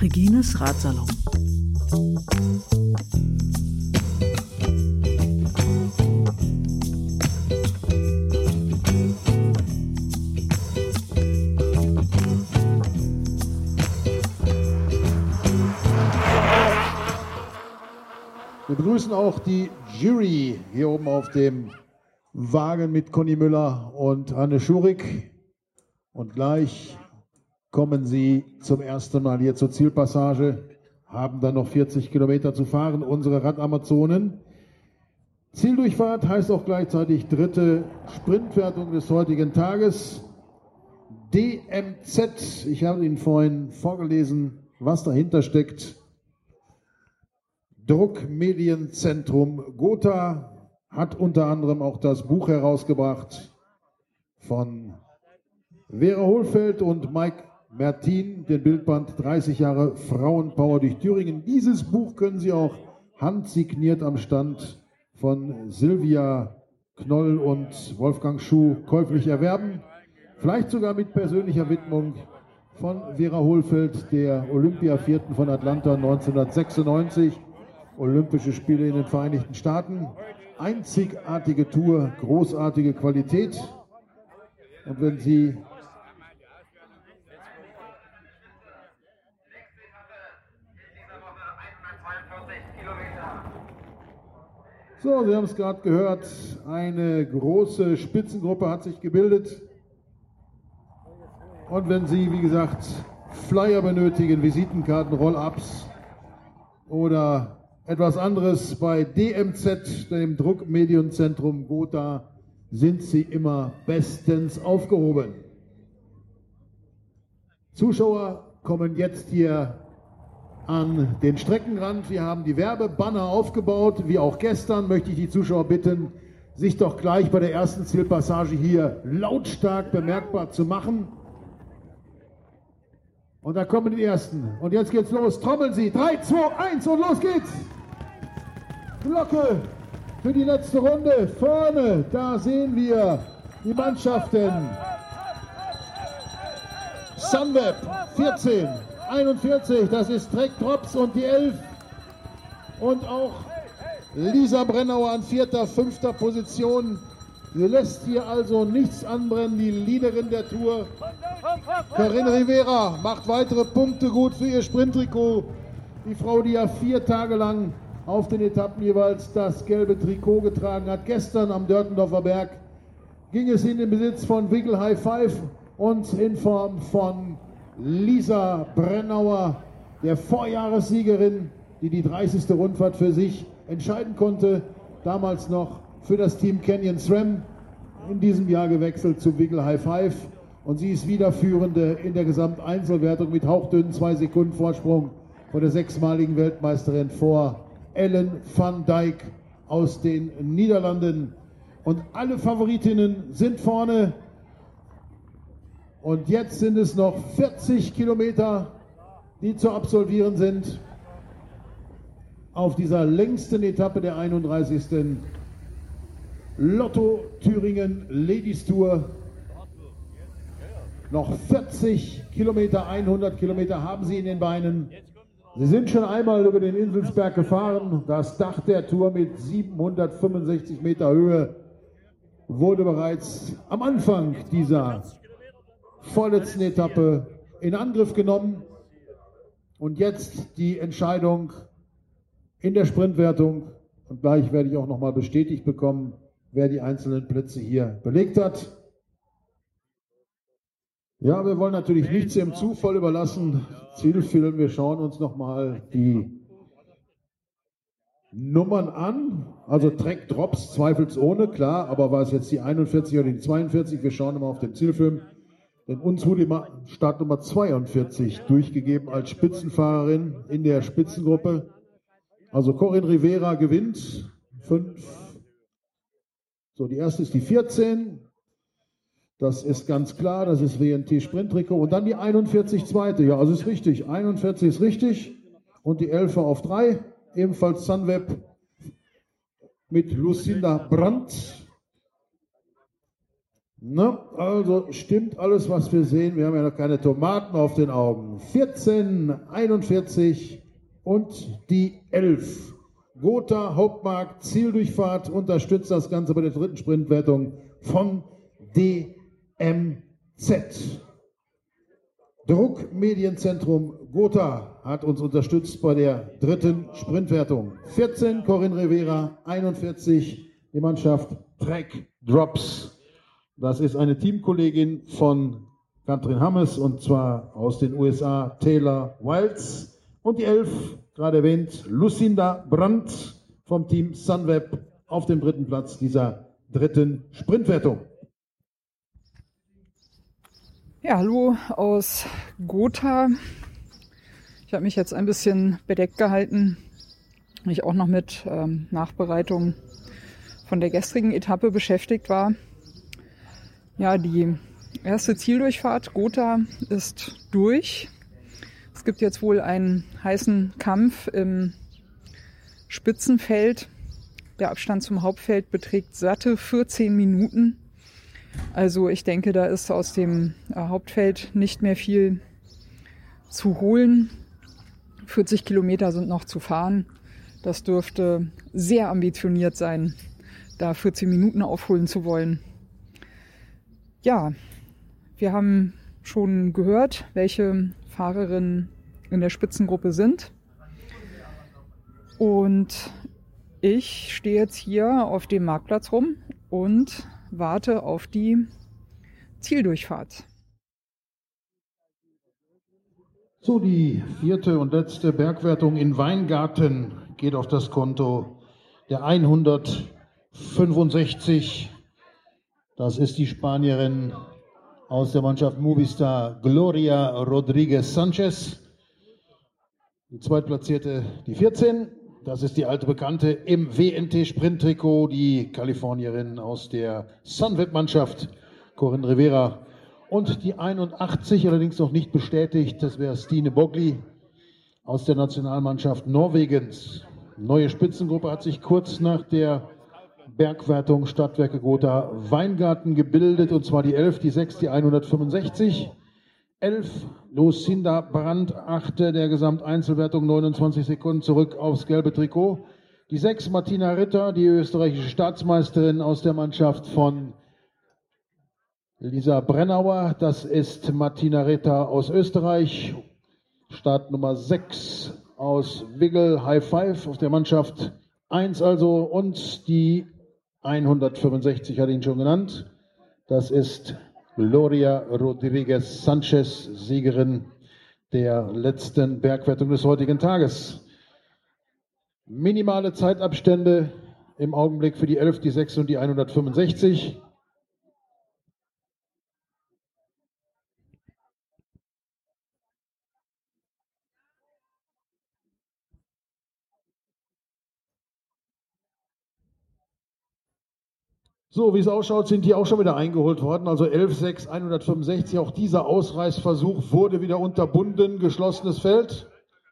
Regines Ratsalon. Wir begrüßen auch die Jury hier oben auf dem Wagen mit Conny Müller und Anne Schurig. Und gleich kommen Sie zum ersten Mal hier zur Zielpassage, haben dann noch 40 Kilometer zu fahren, unsere Radamazonen. Zieldurchfahrt heißt auch gleichzeitig dritte Sprintwertung des heutigen Tages. DMZ, ich habe Ihnen vorhin vorgelesen, was dahinter steckt. Druckmedienzentrum Gotha hat unter anderem auch das Buch herausgebracht von Vera Hohlfeld und Mike Mertin, den Bildband 30 Jahre Frauenpower durch Thüringen. Dieses Buch können Sie auch handsigniert am Stand von Silvia Knoll und Wolfgang Schuh käuflich erwerben. Vielleicht sogar mit persönlicher Widmung von Vera Hohlfeld, der Olympiavierten von Atlanta 1996. Olympische Spiele in den Vereinigten Staaten. Einzigartige Tour, großartige Qualität. Und wenn Sie So, Sie haben es gerade gehört, eine große Spitzengruppe hat sich gebildet. Und wenn Sie, wie gesagt, Flyer benötigen, Visitenkarten, Roll-ups oder etwas anderes bei DMZ, dem Druckmedienzentrum Gotha, sind Sie immer bestens aufgehoben. Zuschauer kommen jetzt hier an den Streckenrand. Wir haben die Werbebanner aufgebaut. Wie auch gestern möchte ich die Zuschauer bitten, sich doch gleich bei der ersten Zielpassage hier lautstark bemerkbar zu machen. Und da kommen die ersten. Und jetzt geht's los. Trommeln Sie. 3, 2, 1 und los geht's. Glocke für die letzte Runde. Vorne, da sehen wir die Mannschaften. Sunweb 14, 41, das ist Trek Drops und die 11. Und auch Lisa Brennauer an vierter, fünfter Position. Sie lässt hier also nichts anbrennen, die Leaderin der Tour. Corinne Rivera macht weitere Punkte gut für ihr Sprinttrikot. Die Frau, die ja vier Tage lang auf den Etappen jeweils das gelbe Trikot getragen hat. Gestern am Dörtendorfer Berg ging es in den Besitz von Wiggle High Five und in Form von Lisa Brennauer, der Vorjahressiegerin, die die 30. Rundfahrt für sich entscheiden konnte. Damals noch für das Team Canyon SRAM. In diesem Jahr gewechselt zu Wiggle High Five. Und sie ist wieder Führende in der Gesamteinzelwertung mit hauchdünnen zwei Sekunden Vorsprung vor der sechsmaligen Weltmeisterin vor Ellen van Dijk aus den Niederlanden. Und alle Favoritinnen sind vorne. Und jetzt sind es noch 40 Kilometer, die zu absolvieren sind auf dieser längsten Etappe der 31. Lotto Thüringen Ladies Tour. Noch 40 Kilometer, 100 Kilometer haben sie in den Beinen. Sie sind schon einmal über den Inselsberg gefahren. Das Dach der Tour mit 765 Meter Höhe wurde bereits am Anfang dieser vorletzten Etappe in Angriff genommen. Und jetzt die Entscheidung in der Sprintwertung. Und gleich werde ich auch nochmal bestätigt bekommen, wer die einzelnen Plätze hier belegt hat. Ja, wir wollen natürlich nichts dem Zufall überlassen. Zielfilm, wir schauen uns nochmal die Nummern an. Also Track Drops zweifelsohne, klar, aber war es jetzt die 41 oder die 42? Wir schauen immer auf den Zielfilm. Denn uns wurde die Startnummer 42 durchgegeben als Spitzenfahrerin in der Spitzengruppe. Also Corinne Rivera gewinnt. Fünf. So, die erste ist die 14. Das ist ganz klar, das ist WNT Sprinttrikot. Und dann die 41 zweite. Ja, also ist richtig. 41 ist richtig. Und die 11 auf 3. Ebenfalls Sunweb mit Lucinda Brandt. Na, also stimmt alles, was wir sehen. Wir haben ja noch keine Tomaten auf den Augen. 14, 41 und die 11. Gotha Hauptmarkt Zieldurchfahrt unterstützt das Ganze bei der dritten Sprintwertung von DMZ. Druckmedienzentrum Gotha hat uns unterstützt bei der dritten Sprintwertung. 14 Corinne Rivera, 41 die Mannschaft Track Drops. Das ist eine Teamkollegin von Katrin Hammes und zwar aus den USA Taylor Wilds. Und die 11 gerade erwähnt, Lucinda Brandt vom Team Sunweb auf dem dritten Platz dieser dritten Sprintwertung. Ja, hallo aus Gotha. Ich habe mich jetzt ein bisschen bedeckt gehalten, weil ich auch noch mit ähm, Nachbereitung von der gestrigen Etappe beschäftigt war. Ja, die erste Zieldurchfahrt Gotha ist durch. Es gibt jetzt wohl einen heißen Kampf im Spitzenfeld. Der Abstand zum Hauptfeld beträgt satte 14 Minuten. Also ich denke, da ist aus dem äh, Hauptfeld nicht mehr viel zu holen. 40 Kilometer sind noch zu fahren. Das dürfte sehr ambitioniert sein, da 14 Minuten aufholen zu wollen. Ja, wir haben schon gehört, welche Fahrerinnen in der Spitzengruppe sind. Und ich stehe jetzt hier auf dem Marktplatz rum und warte auf die Zieldurchfahrt. So, die vierte und letzte Bergwertung in Weingarten geht auf das Konto der 165. Das ist die Spanierin aus der Mannschaft Movistar Gloria Rodriguez Sanchez. Die zweitplatzierte, die 14. Das ist die alte Bekannte im WNT-Sprint-Trikot, die Kalifornierin aus der Sunweb-Mannschaft, Corinne Rivera. Und die 81, allerdings noch nicht bestätigt, das wäre Stine Bogli aus der Nationalmannschaft Norwegens. Neue Spitzengruppe hat sich kurz nach der Bergwertung Stadtwerke Gotha Weingarten gebildet, und zwar die 11, die 6, die 165. 11, Lucinda Brandt, achte der Gesamteinzelwertung, 29 Sekunden zurück aufs gelbe Trikot. Die 6, Martina Ritter, die österreichische Staatsmeisterin aus der Mannschaft von Lisa Brennauer. Das ist Martina Ritter aus Österreich. Start Nummer 6 aus Wiggle High Five auf der Mannschaft 1 also und die 165 hat ihn schon genannt. Das ist Gloria Rodriguez Sanchez, Siegerin der letzten Bergwertung des heutigen Tages. Minimale Zeitabstände im Augenblick für die 11, die 6 und die 165. So, wie es ausschaut, sind die auch schon wieder eingeholt worden. Also 11,6, 165. Auch dieser Ausreißversuch wurde wieder unterbunden. Geschlossenes Feld.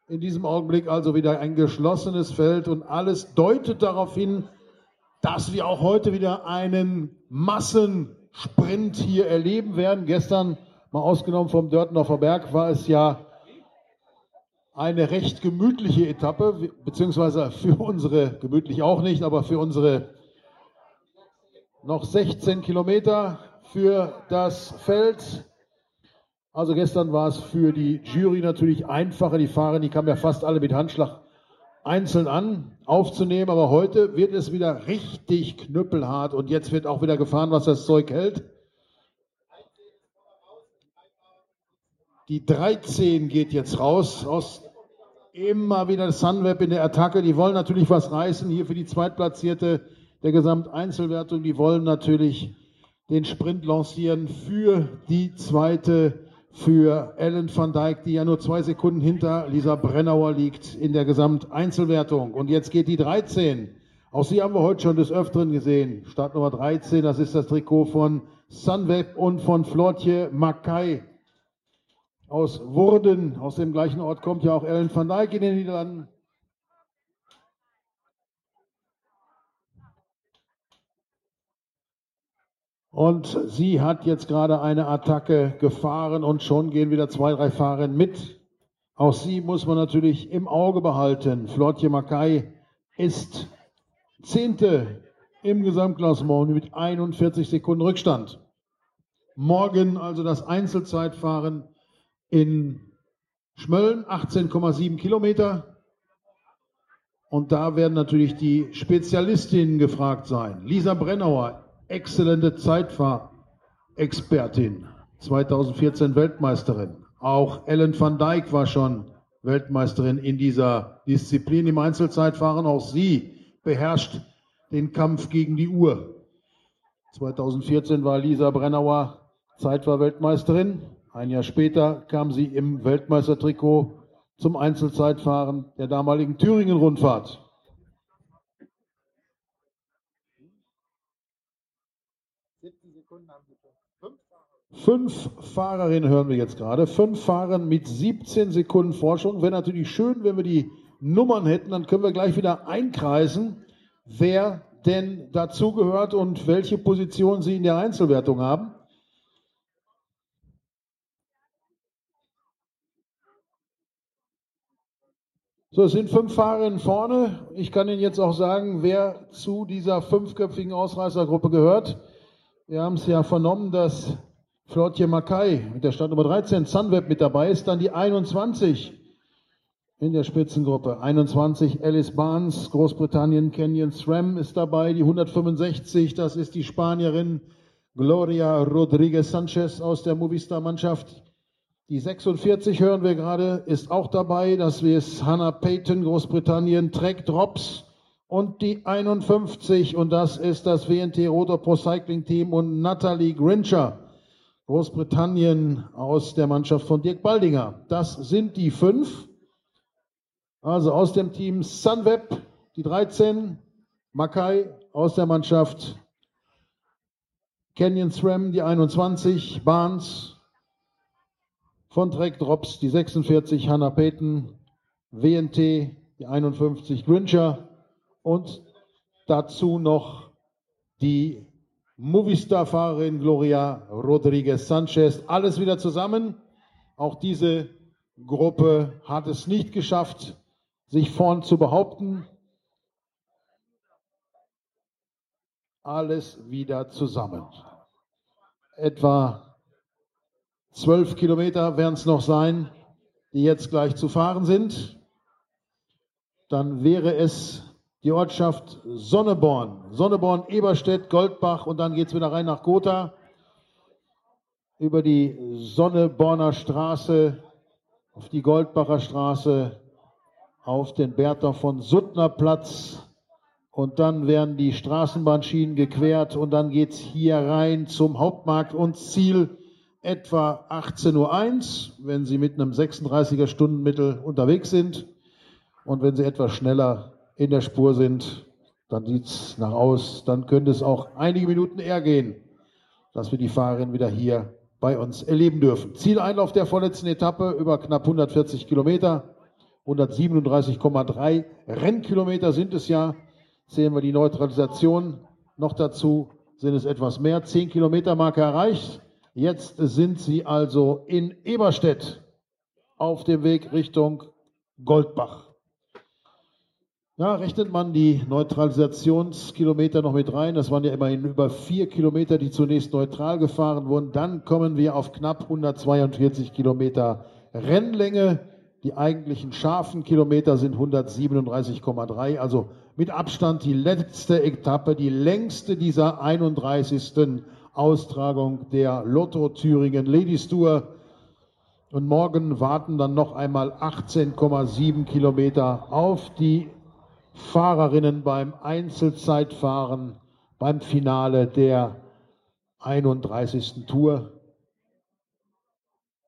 In diesem Augenblick also wieder ein geschlossenes Feld. Und alles deutet darauf hin, dass wir auch heute wieder einen Massensprint hier erleben werden. Gestern, mal ausgenommen vom Dörtendorfer Berg, war es ja eine recht gemütliche Etappe, beziehungsweise für unsere, gemütlich auch nicht, aber für unsere noch 16 Kilometer für das Feld. Also gestern war es für die Jury natürlich einfacher. Die Fahrer, die kamen ja fast alle mit Handschlag einzeln an, aufzunehmen. Aber heute wird es wieder richtig knüppelhart und jetzt wird auch wieder gefahren, was das Zeug hält. Die 13 geht jetzt raus aus immer wieder Sunweb in der Attacke. Die wollen natürlich was reißen hier für die zweitplatzierte der Gesamteinzelwertung. Die wollen natürlich den Sprint lancieren für die zweite, für Ellen van Dijk, die ja nur zwei Sekunden hinter Lisa Brennauer liegt in der Gesamteinzelwertung. Und jetzt geht die 13. Auch sie haben wir heute schon des Öfteren gesehen. Startnummer 13, das ist das Trikot von Sunweb und von Flotje Mackay. Aus Wurden, aus dem gleichen Ort kommt ja auch Ellen van Dijk in den Niederlanden. Und sie hat jetzt gerade eine Attacke gefahren und schon gehen wieder zwei, drei Fahrer mit. Auch sie muss man natürlich im Auge behalten. Flortje Mackay ist Zehnte im Gesamtklassement mit 41 Sekunden Rückstand. Morgen also das Einzelzeitfahren in Schmölln, 18,7 Kilometer. Und da werden natürlich die Spezialistinnen gefragt sein. Lisa Brennauer, exzellente Zeitfahrexpertin, 2014 Weltmeisterin. Auch Ellen van Dijk war schon Weltmeisterin in dieser Disziplin im Einzelzeitfahren. Auch sie beherrscht den Kampf gegen die Uhr. 2014 war Lisa Brennauer Zeitfahr-Weltmeisterin. Ein Jahr später kam sie im Weltmeistertrikot zum Einzelzeitfahren der damaligen Thüringen-Rundfahrt. Fünf Fahrerinnen hören wir jetzt gerade. Fünf Fahrer mit 17 Sekunden Forschung. Wäre natürlich schön, wenn wir die Nummern hätten, dann können wir gleich wieder einkreisen, wer denn dazugehört und welche Position sie in der Einzelwertung haben. So, es sind fünf Fahrerinnen vorne. Ich kann Ihnen jetzt auch sagen, wer zu dieser fünfköpfigen Ausreißergruppe gehört. Wir haben es ja vernommen, dass Flortje Mackay mit der Startnummer 13, Sunweb mit dabei ist, dann die 21 in der Spitzengruppe. 21 Alice Barnes, Großbritannien, Kenyon SRAM ist dabei, die 165, das ist die Spanierin Gloria Rodriguez Sanchez aus der Movistar-Mannschaft. Die 46 hören wir gerade, ist auch dabei. Das ist Hannah Payton, Großbritannien, Trek Drops. Und die 51, und das ist das WNT Rotor Pro Cycling Team und Natalie Grincher, Großbritannien aus der Mannschaft von Dirk Baldinger. Das sind die fünf. Also aus dem Team Sunweb, die 13, Makai aus der Mannschaft. Canyon SRAM, die 21, Barnes, von Trek Drops die 46, Hannah Payton, WNT die 51, Grincher. Und dazu noch die Movistar-Fahrerin Gloria Rodriguez Sanchez. Alles wieder zusammen. Auch diese Gruppe hat es nicht geschafft, sich vorn zu behaupten. Alles wieder zusammen. Etwa Zwölf Kilometer werden es noch sein, die jetzt gleich zu fahren sind. Dann wäre es die Ortschaft Sonneborn. Sonneborn, Eberstedt, Goldbach und dann geht es wieder rein nach Gotha. Über die Sonneborner Straße, auf die Goldbacher Straße, auf den Bertha von Suttner Platz. Und dann werden die Straßenbahnschienen gequert und dann geht es hier rein zum Hauptmarkt und Ziel etwa 18.01 Uhr, wenn Sie mit einem 36er Stundenmittel unterwegs sind. Und wenn Sie etwas schneller in der Spur sind, dann sieht es nach aus, dann könnte es auch einige Minuten eher gehen, dass wir die Fahrerin wieder hier bei uns erleben dürfen. Zieleinlauf der vorletzten Etappe über knapp 140 Kilometer. 137,3 Rennkilometer sind es ja. Sehen wir die Neutralisation noch dazu, sind es etwas mehr. 10 Kilometer Marke erreicht. Jetzt sind sie also in Eberstedt auf dem Weg Richtung Goldbach. Ja, rechnet man die Neutralisationskilometer noch mit rein, das waren ja immerhin über vier Kilometer, die zunächst neutral gefahren wurden, dann kommen wir auf knapp 142 Kilometer Rennlänge. Die eigentlichen scharfen Kilometer sind 137,3, also mit Abstand die letzte Etappe, die längste dieser 31. Austragung der Lotto Thüringen Ladies Tour. Und morgen warten dann noch einmal 18,7 Kilometer auf die Fahrerinnen beim Einzelzeitfahren beim Finale der 31. Tour.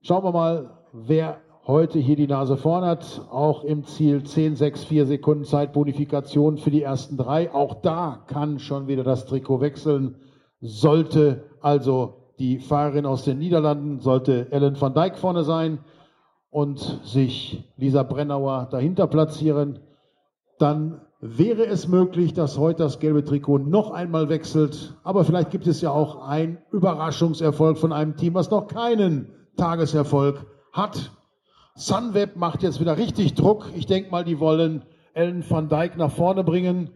Schauen wir mal, wer heute hier die Nase vorn hat. Auch im Ziel 10, 6, 4 Sekunden Zeitbonifikation für die ersten drei. Auch da kann schon wieder das Trikot wechseln. Sollte also die Fahrerin aus den Niederlanden, sollte Ellen van Dijk vorne sein und sich Lisa Brennauer dahinter platzieren, dann wäre es möglich, dass heute das gelbe Trikot noch einmal wechselt. Aber vielleicht gibt es ja auch einen Überraschungserfolg von einem Team, was noch keinen Tageserfolg hat. Sunweb macht jetzt wieder richtig Druck. Ich denke mal, die wollen Ellen van Dijk nach vorne bringen.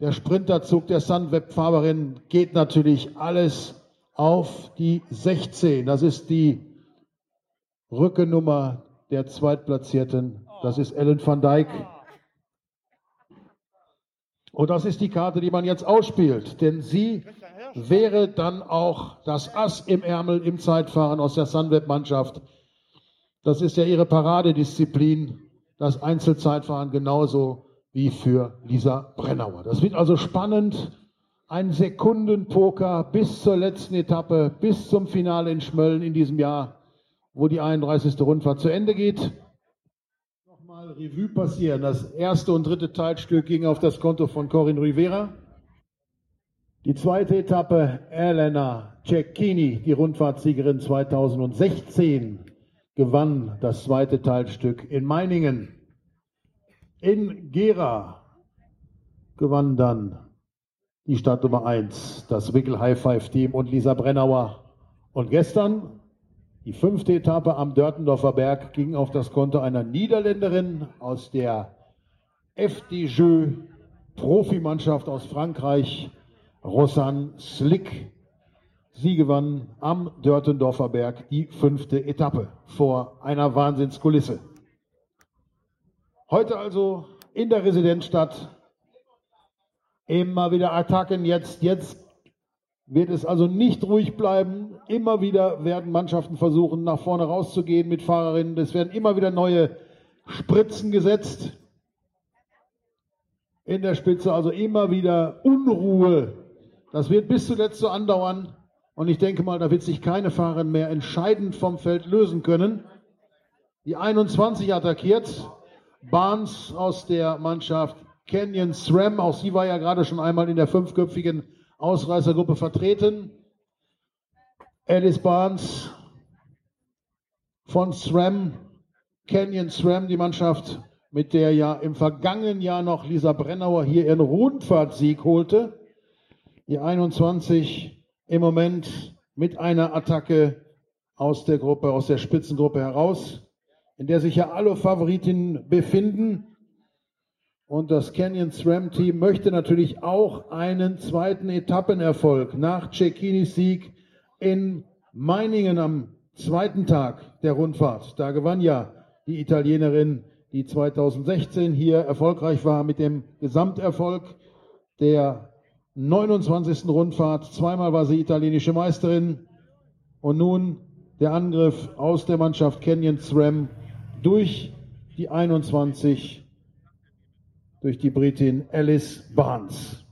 Der Sprinterzug der Sunweb-Fahrerin geht natürlich alles auf die 16. Das ist die Rückennummer der Zweitplatzierten. Das ist Ellen van Dijk. Und das ist die Karte, die man jetzt ausspielt. Denn sie wäre dann auch das Ass im Ärmel im Zeitfahren aus der Sunweb-Mannschaft. Das ist ja ihre Paradedisziplin, das Einzelzeitfahren genauso wie für Lisa Brennauer. Das wird also spannend. Ein Sekundenpoker bis zur letzten Etappe, bis zum Finale in Schmölln in diesem Jahr, wo die 31. Rundfahrt zu Ende geht. Revue passieren. Das erste und dritte Teilstück ging auf das Konto von Corinne Rivera. Die zweite Etappe, Elena Cecchini, die Rundfahrtsiegerin 2016, gewann das zweite Teilstück in Meiningen. In Gera gewann dann die Stadt Nummer 1, das Wickel High Five Team und Lisa Brennauer. Und gestern, die fünfte Etappe am Dörtendorfer Berg, ging auf das Konto einer Niederländerin aus der FDJ Profimannschaft aus Frankreich, Rosanne Slick. Sie gewann am Dörtendorfer Berg die fünfte Etappe vor einer Wahnsinnskulisse. Heute also in der Residenzstadt immer wieder Attacken. Jetzt, jetzt wird es also nicht ruhig bleiben. Immer wieder werden Mannschaften versuchen, nach vorne rauszugehen mit Fahrerinnen. Es werden immer wieder neue Spritzen gesetzt. In der Spitze also immer wieder Unruhe. Das wird bis zuletzt so andauern. Und ich denke mal, da wird sich keine Fahrerin mehr entscheidend vom Feld lösen können. Die 21 attackiert. Barnes aus der Mannschaft Canyon SRAM. Auch sie war ja gerade schon einmal in der fünfköpfigen Ausreißergruppe vertreten. Alice Barnes von SRAM, Canyon SRAM, die Mannschaft, mit der ja im vergangenen Jahr noch Lisa Brennauer hier ihren Rundfahrtsieg holte. Die 21 im Moment mit einer Attacke aus der Gruppe, aus der Spitzengruppe heraus in der sich ja alle Favoritinnen befinden. Und das Canyon SRAM Team möchte natürlich auch einen zweiten Etappenerfolg nach Cecchinis Sieg in Meiningen am zweiten Tag der Rundfahrt. Da gewann ja die Italienerin, die 2016 hier erfolgreich war mit dem Gesamterfolg der 29. Rundfahrt. Zweimal war sie italienische Meisterin. Und nun der Angriff aus der Mannschaft Canyon SRAM durch die 21, durch die Britin Alice Barnes.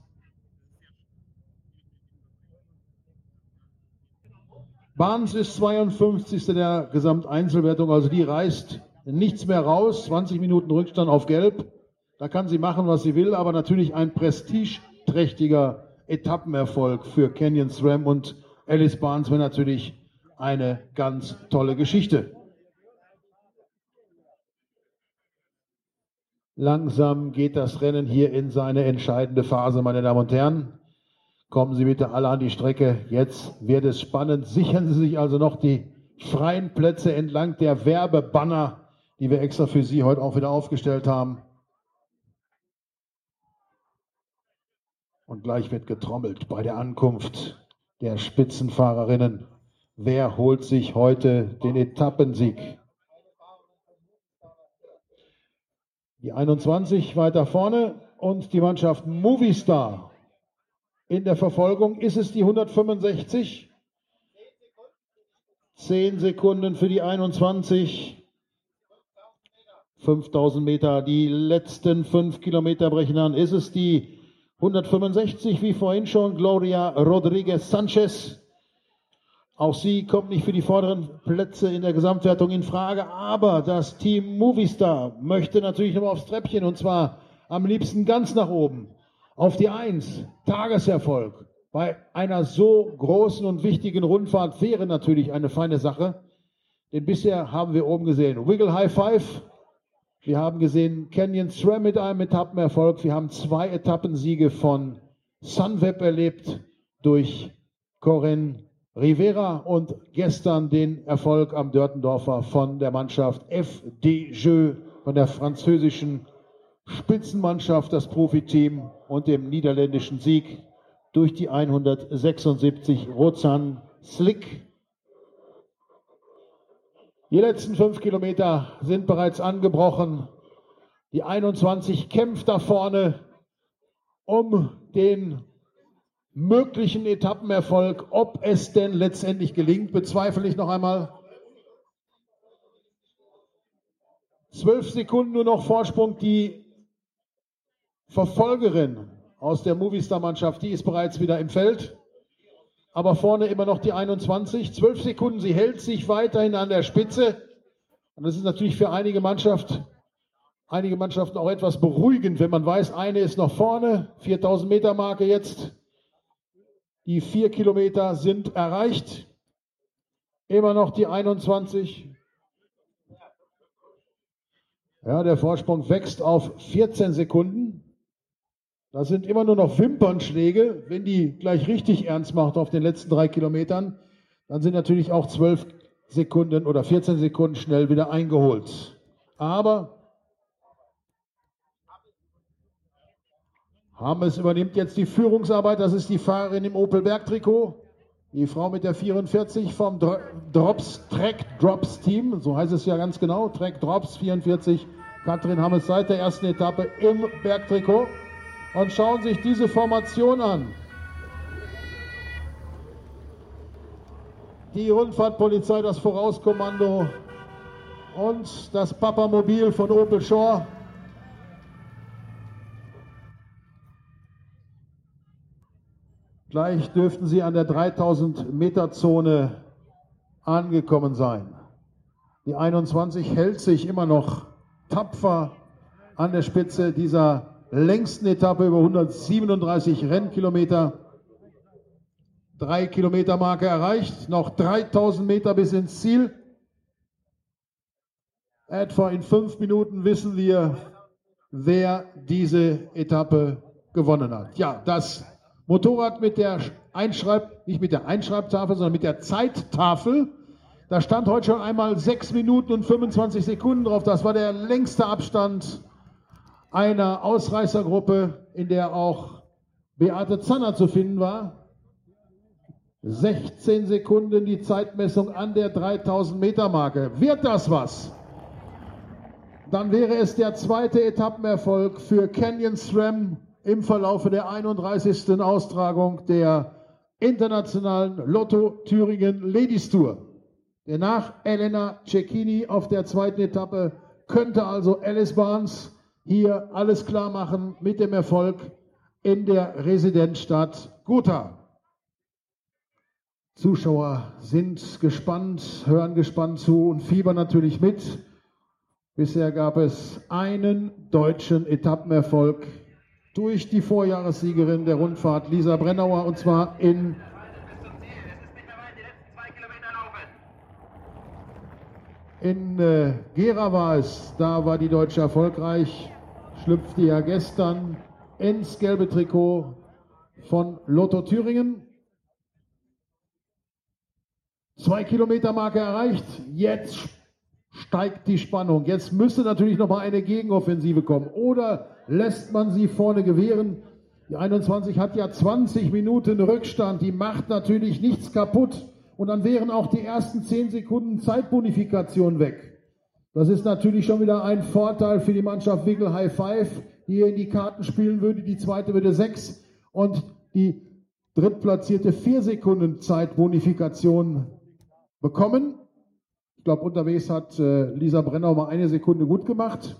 Barnes ist 52. der Gesamteinzelwertung, also die reißt nichts mehr raus. 20 Minuten Rückstand auf Gelb. Da kann sie machen, was sie will, aber natürlich ein prestigeträchtiger Etappenerfolg für Canyon SRAM und Alice Barnes wäre natürlich eine ganz tolle Geschichte. Langsam geht das Rennen hier in seine entscheidende Phase, meine Damen und Herren. Kommen Sie bitte alle an die Strecke. Jetzt wird es spannend. Sichern Sie sich also noch die freien Plätze entlang der Werbebanner, die wir extra für Sie heute auch wieder aufgestellt haben. Und gleich wird getrommelt bei der Ankunft der Spitzenfahrerinnen. Wer holt sich heute den Etappensieg? Die 21 weiter vorne und die Mannschaft Movistar in der Verfolgung. Ist es die 165? 10 Sekunden für die 21. 5000 Meter, die letzten 5 Kilometer brechen an. Ist es die 165, wie vorhin schon, Gloria Rodriguez Sanchez? Auch sie kommt nicht für die vorderen Plätze in der Gesamtwertung in Frage, aber das Team Movistar möchte natürlich noch aufs Treppchen und zwar am liebsten ganz nach oben. Auf die Eins, Tageserfolg. Bei einer so großen und wichtigen Rundfahrt wäre natürlich eine feine Sache. Denn bisher haben wir oben gesehen, Wiggle High Five, Wir haben gesehen Canyon SRAM mit einem Etappenerfolg. Wir haben zwei Etappensiege von Sunweb erlebt durch Corinne Rivera und gestern den Erfolg am Dörtendorfer von der Mannschaft FDJ von der französischen Spitzenmannschaft, das Profiteam und dem niederländischen Sieg durch die 176 Rozan Slick. Die letzten fünf Kilometer sind bereits angebrochen. Die 21 kämpft da vorne um den möglichen Etappenerfolg. Ob es denn letztendlich gelingt, bezweifle ich noch einmal. Zwölf Sekunden nur noch Vorsprung. Die Verfolgerin aus der Movistar-Mannschaft, die ist bereits wieder im Feld. Aber vorne immer noch die 21. Zwölf Sekunden. Sie hält sich weiterhin an der Spitze. Und das ist natürlich für einige Mannschaft, einige Mannschaften auch etwas beruhigend, wenn man weiß, eine ist noch vorne. 4000 Meter Marke jetzt. Die vier Kilometer sind erreicht. Immer noch die 21. Ja, der Vorsprung wächst auf 14 Sekunden. Das sind immer nur noch Wimpernschläge. Wenn die gleich richtig ernst macht auf den letzten drei Kilometern, dann sind natürlich auch 12 Sekunden oder 14 Sekunden schnell wieder eingeholt. Aber Hammes übernimmt jetzt die Führungsarbeit. Das ist die Fahrerin im Opel Bergtrikot. Die Frau mit der 44 vom Drops, Track Drops Team. So heißt es ja ganz genau. Track Drops 44. Katrin Hammes seit der ersten Etappe im Bergtrikot. Und schauen sich diese Formation an. Die Rundfahrtpolizei, das Vorauskommando und das Papamobil von Opel Shore. Gleich dürften Sie an der 3000 Meter Zone angekommen sein. Die 21 hält sich immer noch tapfer an der Spitze dieser längsten Etappe über 137 Rennkilometer. Drei Kilometer Marke erreicht, noch 3000 Meter bis ins Ziel. Etwa in fünf Minuten wissen wir, wer diese Etappe gewonnen hat. Ja, das Motorrad mit der Einschreib, nicht mit der Einschreibtafel, sondern mit der Zeittafel. Da stand heute schon einmal 6 Minuten und 25 Sekunden drauf. Das war der längste Abstand einer Ausreißergruppe, in der auch Beate Zanner zu finden war. 16 Sekunden die Zeitmessung an der 3000 Meter Marke. Wird das was? Dann wäre es der zweite Etappenerfolg für Canyon SRAM im Verlaufe der 31. Austragung der internationalen Lotto Thüringen Ladies Tour. Der nach Elena Cecchini auf der zweiten Etappe könnte also Alice Barnes hier alles klar machen mit dem Erfolg in der Residenzstadt Gotha. Zuschauer sind gespannt, hören gespannt zu und fiebern natürlich mit. Bisher gab es einen deutschen Etappenerfolg durch die Vorjahressiegerin der Rundfahrt Lisa Brennauer und zwar in In äh, Gera war es, da war die Deutsche erfolgreich, schlüpfte ja gestern ins gelbe Trikot von Lotto Thüringen. Zwei Kilometer Marke erreicht, jetzt steigt die Spannung. Jetzt müsste natürlich noch mal eine Gegenoffensive kommen. Oder lässt man sie vorne gewähren? Die 21 hat ja 20 Minuten Rückstand. Die macht natürlich nichts kaputt. Und dann wären auch die ersten 10 Sekunden Zeitbonifikation weg. Das ist natürlich schon wieder ein Vorteil für die Mannschaft Wiggle High Five, die hier in die Karten spielen würde. Die zweite würde 6 und die drittplatzierte 4 Sekunden Zeitbonifikation bekommen. Ich glaube, unterwegs hat äh, Lisa Brenner mal eine Sekunde gut gemacht.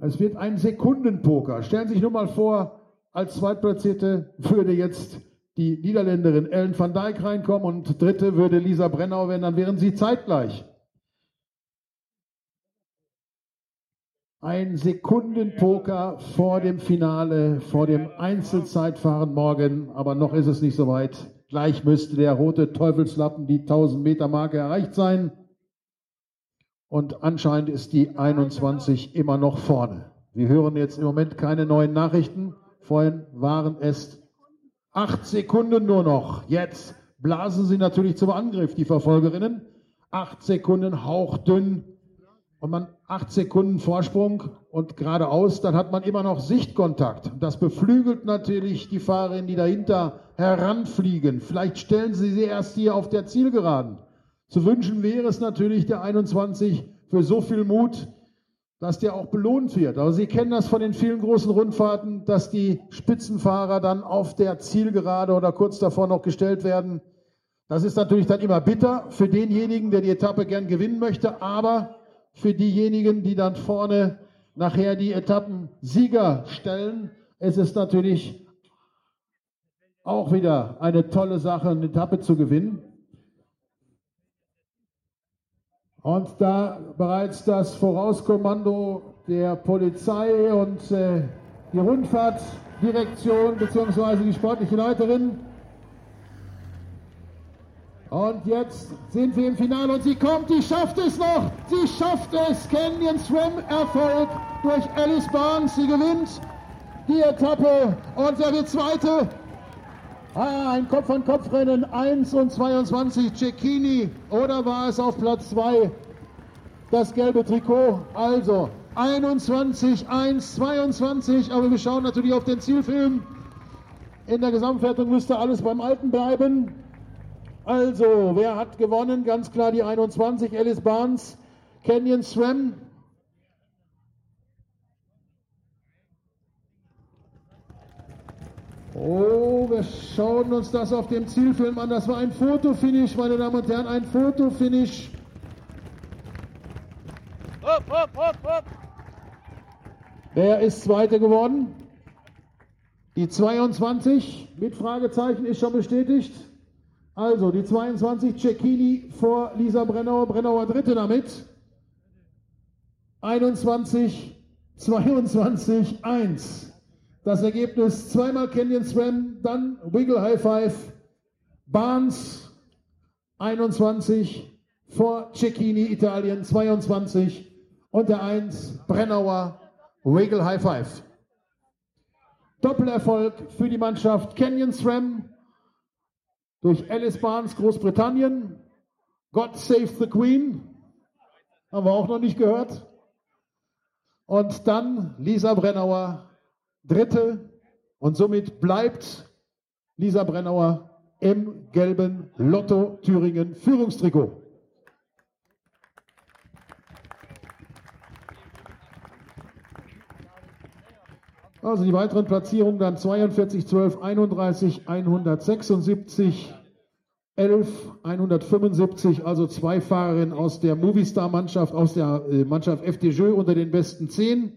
Es wird ein Sekundenpoker. Stellen Sie sich nur mal vor, als Zweitplatzierte würde jetzt die Niederländerin Ellen van Dijk reinkommen und dritte würde Lisa Brennau werden, dann wären sie zeitgleich. Ein Sekundenpoker vor dem Finale, vor dem Einzelzeitfahren morgen, aber noch ist es nicht so weit. Gleich müsste der rote Teufelslappen die 1000 Meter Marke erreicht sein. Und anscheinend ist die 21 immer noch vorne. Wir hören jetzt im Moment keine neuen Nachrichten. Vorhin waren es acht Sekunden nur noch. Jetzt blasen sie natürlich zum Angriff, die Verfolgerinnen. Acht Sekunden hauchdünn und man acht Sekunden Vorsprung und geradeaus, dann hat man immer noch Sichtkontakt. Das beflügelt natürlich die Fahrerinnen, die dahinter heranfliegen. Vielleicht stellen sie sie erst hier auf der Zielgeraden. Zu wünschen wäre es natürlich der 21 für so viel Mut, dass der auch belohnt wird. Aber Sie kennen das von den vielen großen Rundfahrten, dass die Spitzenfahrer dann auf der Zielgerade oder kurz davor noch gestellt werden. Das ist natürlich dann immer bitter für denjenigen, der die Etappe gern gewinnen möchte, aber für diejenigen, die dann vorne nachher die Etappensieger stellen. Es ist natürlich auch wieder eine tolle Sache, eine Etappe zu gewinnen. Und da bereits das Vorauskommando der Polizei und äh, die Rundfahrtdirektion bzw. die sportliche Leiterin und jetzt sind wir im Finale und sie kommt, die schafft es noch. Sie schafft es. Canyon Swim Erfolg durch Alice Barnes. Sie gewinnt die Etappe und wer wird Zweite? Ah, ein Kopf-an-Kopf-Rennen 1 und 22 Cecchini oder war es auf Platz 2 das gelbe Trikot? Also 21, 1, 22, aber wir schauen natürlich auf den Zielfilm. In der Gesamtwertung müsste alles beim Alten bleiben. Also, wer hat gewonnen? Ganz klar die 21, Alice Barnes, Canyon Swam. Oh, wir schauen uns das auf dem Zielfilm an. Das war ein Fotofinish, meine Damen und Herren, ein Fotofinish. Hopp, hopp, hopp, hopp. Wer ist Zweiter geworden? Die 22 mit Fragezeichen ist schon bestätigt. Also die 22 Cecchini vor Lisa Brennauer. Brennauer dritte damit. 21, 22, 1. Das Ergebnis zweimal Canyon Swam, dann Wiggle High Five, Barnes 21 vor Cecchini Italien 22 und der 1 Brennauer Wiggle High Five. Doppelerfolg für die Mannschaft Canyon Swam durch Alice Barnes Großbritannien. God Save the Queen. Haben wir auch noch nicht gehört. Und dann Lisa Brennauer, dritte. Und somit bleibt Lisa Brennauer im gelben Lotto Thüringen Führungstrikot. Also die weiteren Platzierungen dann 42, 12, 31, 176, 11, 175, also zwei Fahrerinnen aus der Movistar-Mannschaft, aus der äh, Mannschaft FDJ unter den besten 10.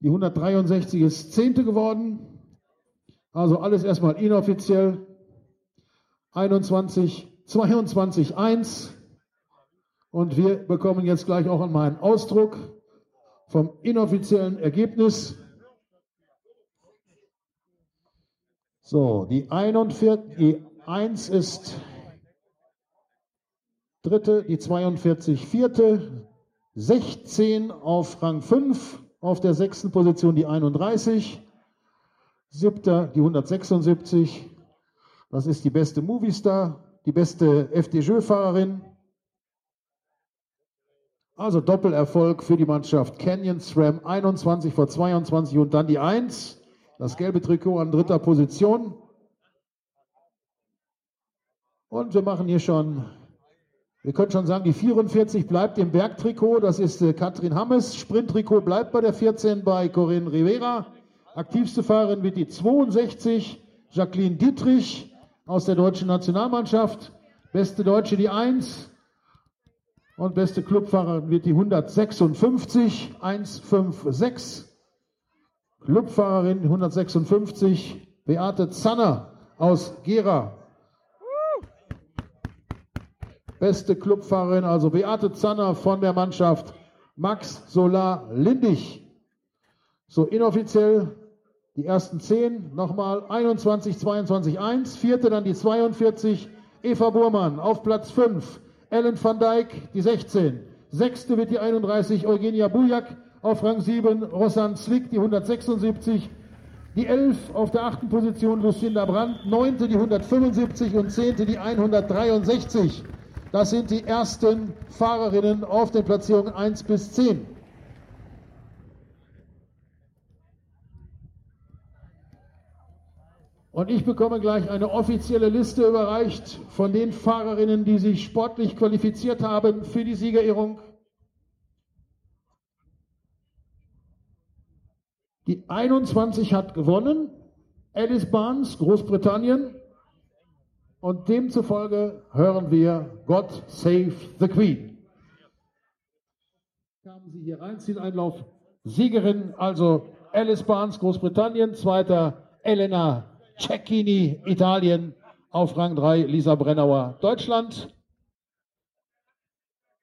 Die 163 ist Zehnte geworden. Also alles erstmal inoffiziell. 21, 22, 1. Und wir bekommen jetzt gleich auch einmal einen Ausdruck vom inoffiziellen Ergebnis. So, die 41, die 1 ist dritte, die 42 vierte, 16 auf Rang 5, auf der sechsten Position die 31, siebter die 176, das ist die beste Movistar, die beste FDJ-Fahrerin. Also Doppelerfolg für die Mannschaft Canyon SRAM 21 vor 22 und dann die 1. Das gelbe Trikot an dritter Position. Und wir machen hier schon, wir können schon sagen, die 44 bleibt im Bergtrikot. Das ist äh, Katrin Hammes. Sprinttrikot bleibt bei der 14 bei Corinne Rivera. Aktivste Fahrerin wird die 62, Jacqueline Dietrich aus der deutschen Nationalmannschaft. Beste Deutsche die 1. Und beste Clubfahrerin wird die 156, 156. Clubfahrerin 156, Beate Zanner aus Gera. Beste Clubfahrerin, also Beate Zanner von der Mannschaft Max Solar Lindig. So inoffiziell die ersten 10, nochmal 21, 22, 1, vierte dann die 42, Eva Burmann auf Platz 5, Ellen van Dijk die 16, Sechste wird die 31 Eugenia Bujak auf Rang 7, Rossan Zwick die 176. Die 11 auf der achten Position Lucinda Brandt, neunte die 175 und zehnte die 163. Das sind die ersten Fahrerinnen auf den Platzierungen 1 bis 10. Und ich bekomme gleich eine offizielle Liste überreicht von den Fahrerinnen, die sich sportlich qualifiziert haben für die Siegerehrung. Die 21 hat gewonnen, Alice Barnes, Großbritannien. Und demzufolge hören wir God Save the Queen. Kamen Sie hier rein, Zieleinlauf. Siegerin also Alice Barnes, Großbritannien. Zweiter Elena Cecchini, Italien. Auf Rang 3 Lisa Brennauer, Deutschland.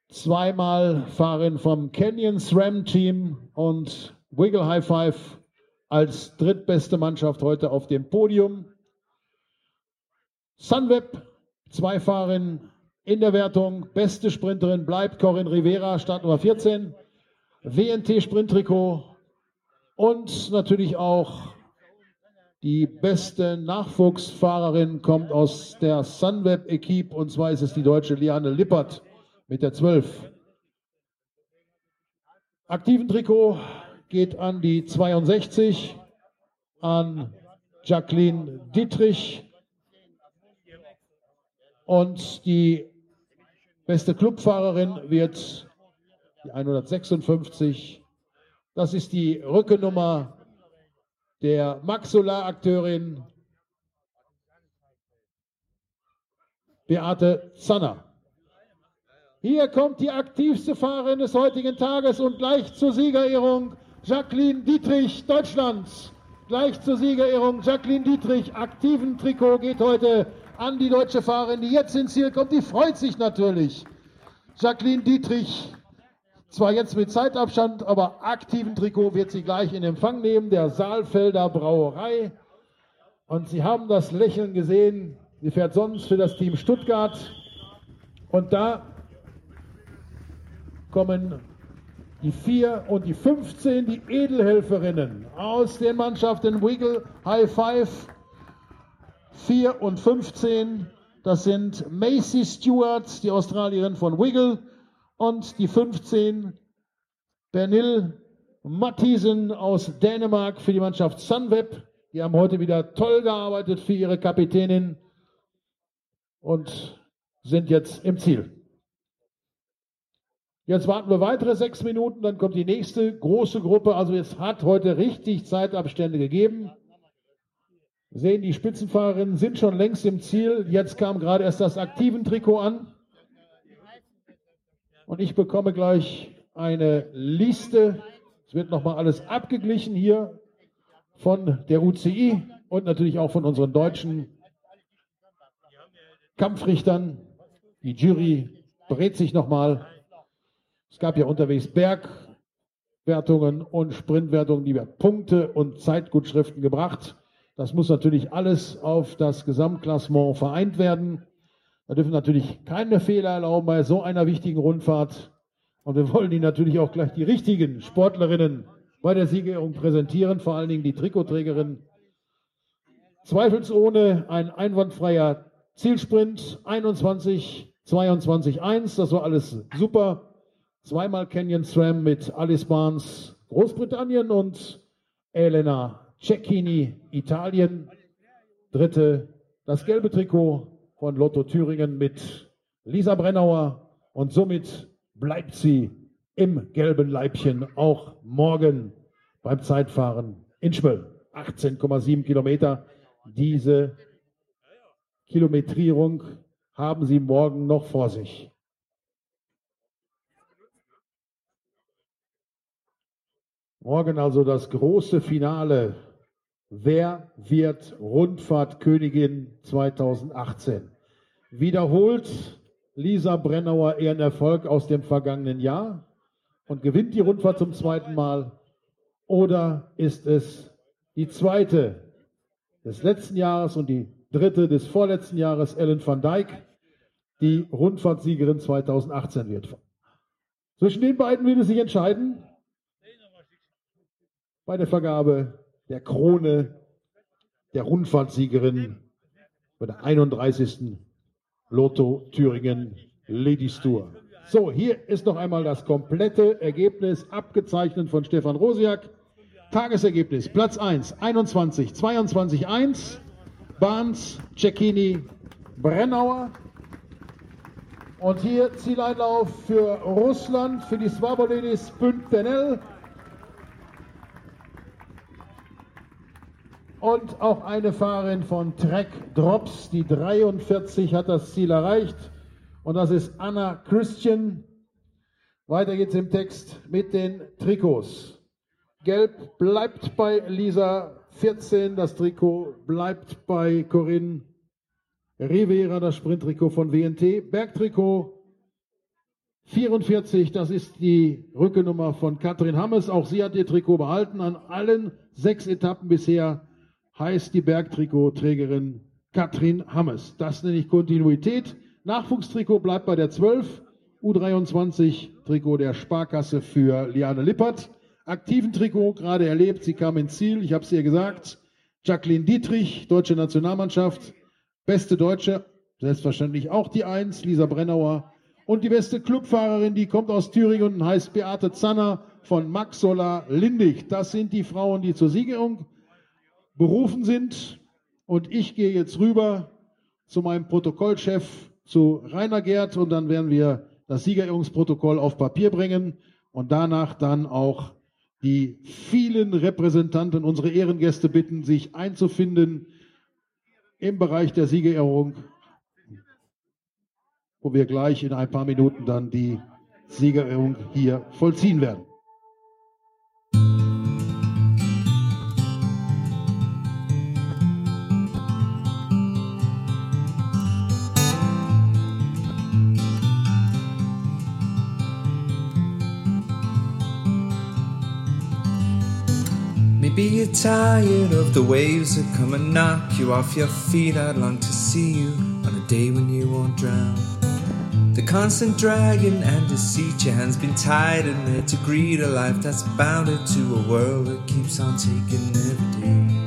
Zweimal Fahrerin vom Canyon SRAM Team und Wiggle High Five als drittbeste Mannschaft heute auf dem Podium. Sunweb, zwei Fahrerinnen in der Wertung. Beste Sprinterin bleibt Corinne Rivera, Startnummer 14. WNT Sprinttrikot und natürlich auch die beste Nachwuchsfahrerin kommt aus der Sunweb-Equipe und zwar ist es die deutsche Liane Lippert mit der 12. Aktiven Trikot geht an die 62, an Jacqueline Dietrich und die beste Clubfahrerin wird die 156. Das ist die Rückennummer der Maxula-Akteurin Beate Zanner. Hier kommt die aktivste Fahrerin des heutigen Tages und gleich zur Siegerehrung Jacqueline Dietrich, Deutschland. Gleich zur Siegerehrung Jacqueline Dietrich, aktiven Trikot geht heute an die deutsche Fahrerin, die jetzt ins Ziel kommt. Die freut sich natürlich. Jacqueline Dietrich zwar jetzt mit Zeitabstand, aber aktiven Trikot wird sie gleich in Empfang nehmen, der Saalfelder Brauerei. Und Sie haben das Lächeln gesehen. Sie fährt sonst für das Team Stuttgart. Und da kommen die 4 und die 15, die Edelhelferinnen aus den Mannschaften Wiggle High Five. 4 und 15, das sind Macy Stewart, die Australierin von Wiggle, und die 15 Bernil Matthiesen aus Dänemark für die Mannschaft Sunweb. Die haben heute wieder toll gearbeitet für ihre Kapitänin und sind jetzt im Ziel. Jetzt warten wir weitere sechs Minuten, dann kommt die nächste große Gruppe. Also es hat heute richtig Zeitabstände gegeben. Wir sehen, die Spitzenfahrerinnen sind schon längst im Ziel. Jetzt kam gerade erst das aktiven Trikot an. Und ich bekomme gleich eine Liste. Es wird nochmal alles abgeglichen hier von der UCI und natürlich auch von unseren deutschen Kampfrichtern. Die Jury berät sich nochmal. Es gab ja unterwegs Bergwertungen und Sprintwertungen, die haben Punkte und Zeitgutschriften gebracht. Das muss natürlich alles auf das Gesamtklassement vereint werden. Da dürfen natürlich keine Fehler erlauben bei so einer wichtigen Rundfahrt. Und wir wollen Ihnen natürlich auch gleich die richtigen Sportlerinnen bei der Siegerehrung präsentieren, vor allen Dingen die Trikotträgerin. Zweifelsohne ein einwandfreier Zielsprint, 21, 22, 1, das war alles super. Zweimal Canyon Slam mit Alice Barnes, Großbritannien und Elena Cecchini, Italien. Dritte, das gelbe Trikot von Lotto Thüringen mit Lisa Brennauer und somit bleibt sie im gelben Leibchen auch morgen beim Zeitfahren in Schmöll. 18,7 Kilometer. Diese Kilometrierung haben Sie morgen noch vor sich. Morgen also das große Finale Wer wird Rundfahrtkönigin 2018? Wiederholt Lisa Brennauer ihren Erfolg aus dem vergangenen Jahr und gewinnt die Rundfahrt zum zweiten Mal? Oder ist es die zweite des letzten Jahres und die dritte des vorletzten Jahres, Ellen van Dijk, die Rundfahrtsiegerin 2018 wird? Zwischen den beiden wird es sich entscheiden. Bei der Vergabe der Krone der Rundfahrtsiegerin bei der 31. Lotto Thüringen Ladies Tour. So, hier ist noch einmal das komplette Ergebnis abgezeichnet von Stefan Rosiak. Tagesergebnis Platz 1 21 22 1 Bahns Cecchini Brennauer und hier Zieleinlauf für Russland für die Svabolidis Püntenel und auch eine Fahrerin von Trek Drops, die 43 hat das Ziel erreicht und das ist Anna Christian. Weiter geht's im Text mit den Trikots. Gelb bleibt bei Lisa 14, das Trikot bleibt bei Corinne Rivera, das Sprinttrikot von WNT. Bergtrikot 44, das ist die Rückennummer von Katrin Hammes. Auch sie hat ihr Trikot behalten. An allen sechs Etappen bisher heißt die Bergtrikotträgerin Katrin Hammes. Das nenne ich Kontinuität. Nachwuchstrikot bleibt bei der 12. U23 Trikot der Sparkasse für Liane Lippert. Aktiven Trikot gerade erlebt, sie kam ins Ziel, ich habe es ihr gesagt. Jacqueline Dietrich, deutsche Nationalmannschaft. Beste Deutsche, selbstverständlich auch die Eins, Lisa Brennauer. Und die beste Clubfahrerin, die kommt aus Thüringen und heißt Beate Zanner von Max Solar Lindig. Das sind die Frauen, die zur Siegerung berufen sind. Und ich gehe jetzt rüber zu meinem Protokollchef zu Rainer Gerd und dann werden wir das Siegerehrungsprotokoll auf Papier bringen und danach dann auch die vielen Repräsentanten, unsere Ehrengäste bitten, sich einzufinden im Bereich der Siegerehrung, wo wir gleich in ein paar Minuten dann die Siegerehrung hier vollziehen werden. Maybe you're tired of the waves that come and knock you off your feet. I'd long to see you on a day when you won't drown. The constant dragging and deceit, your hands been tied in there to greet a life that's bounded to a world that keeps on taking every day.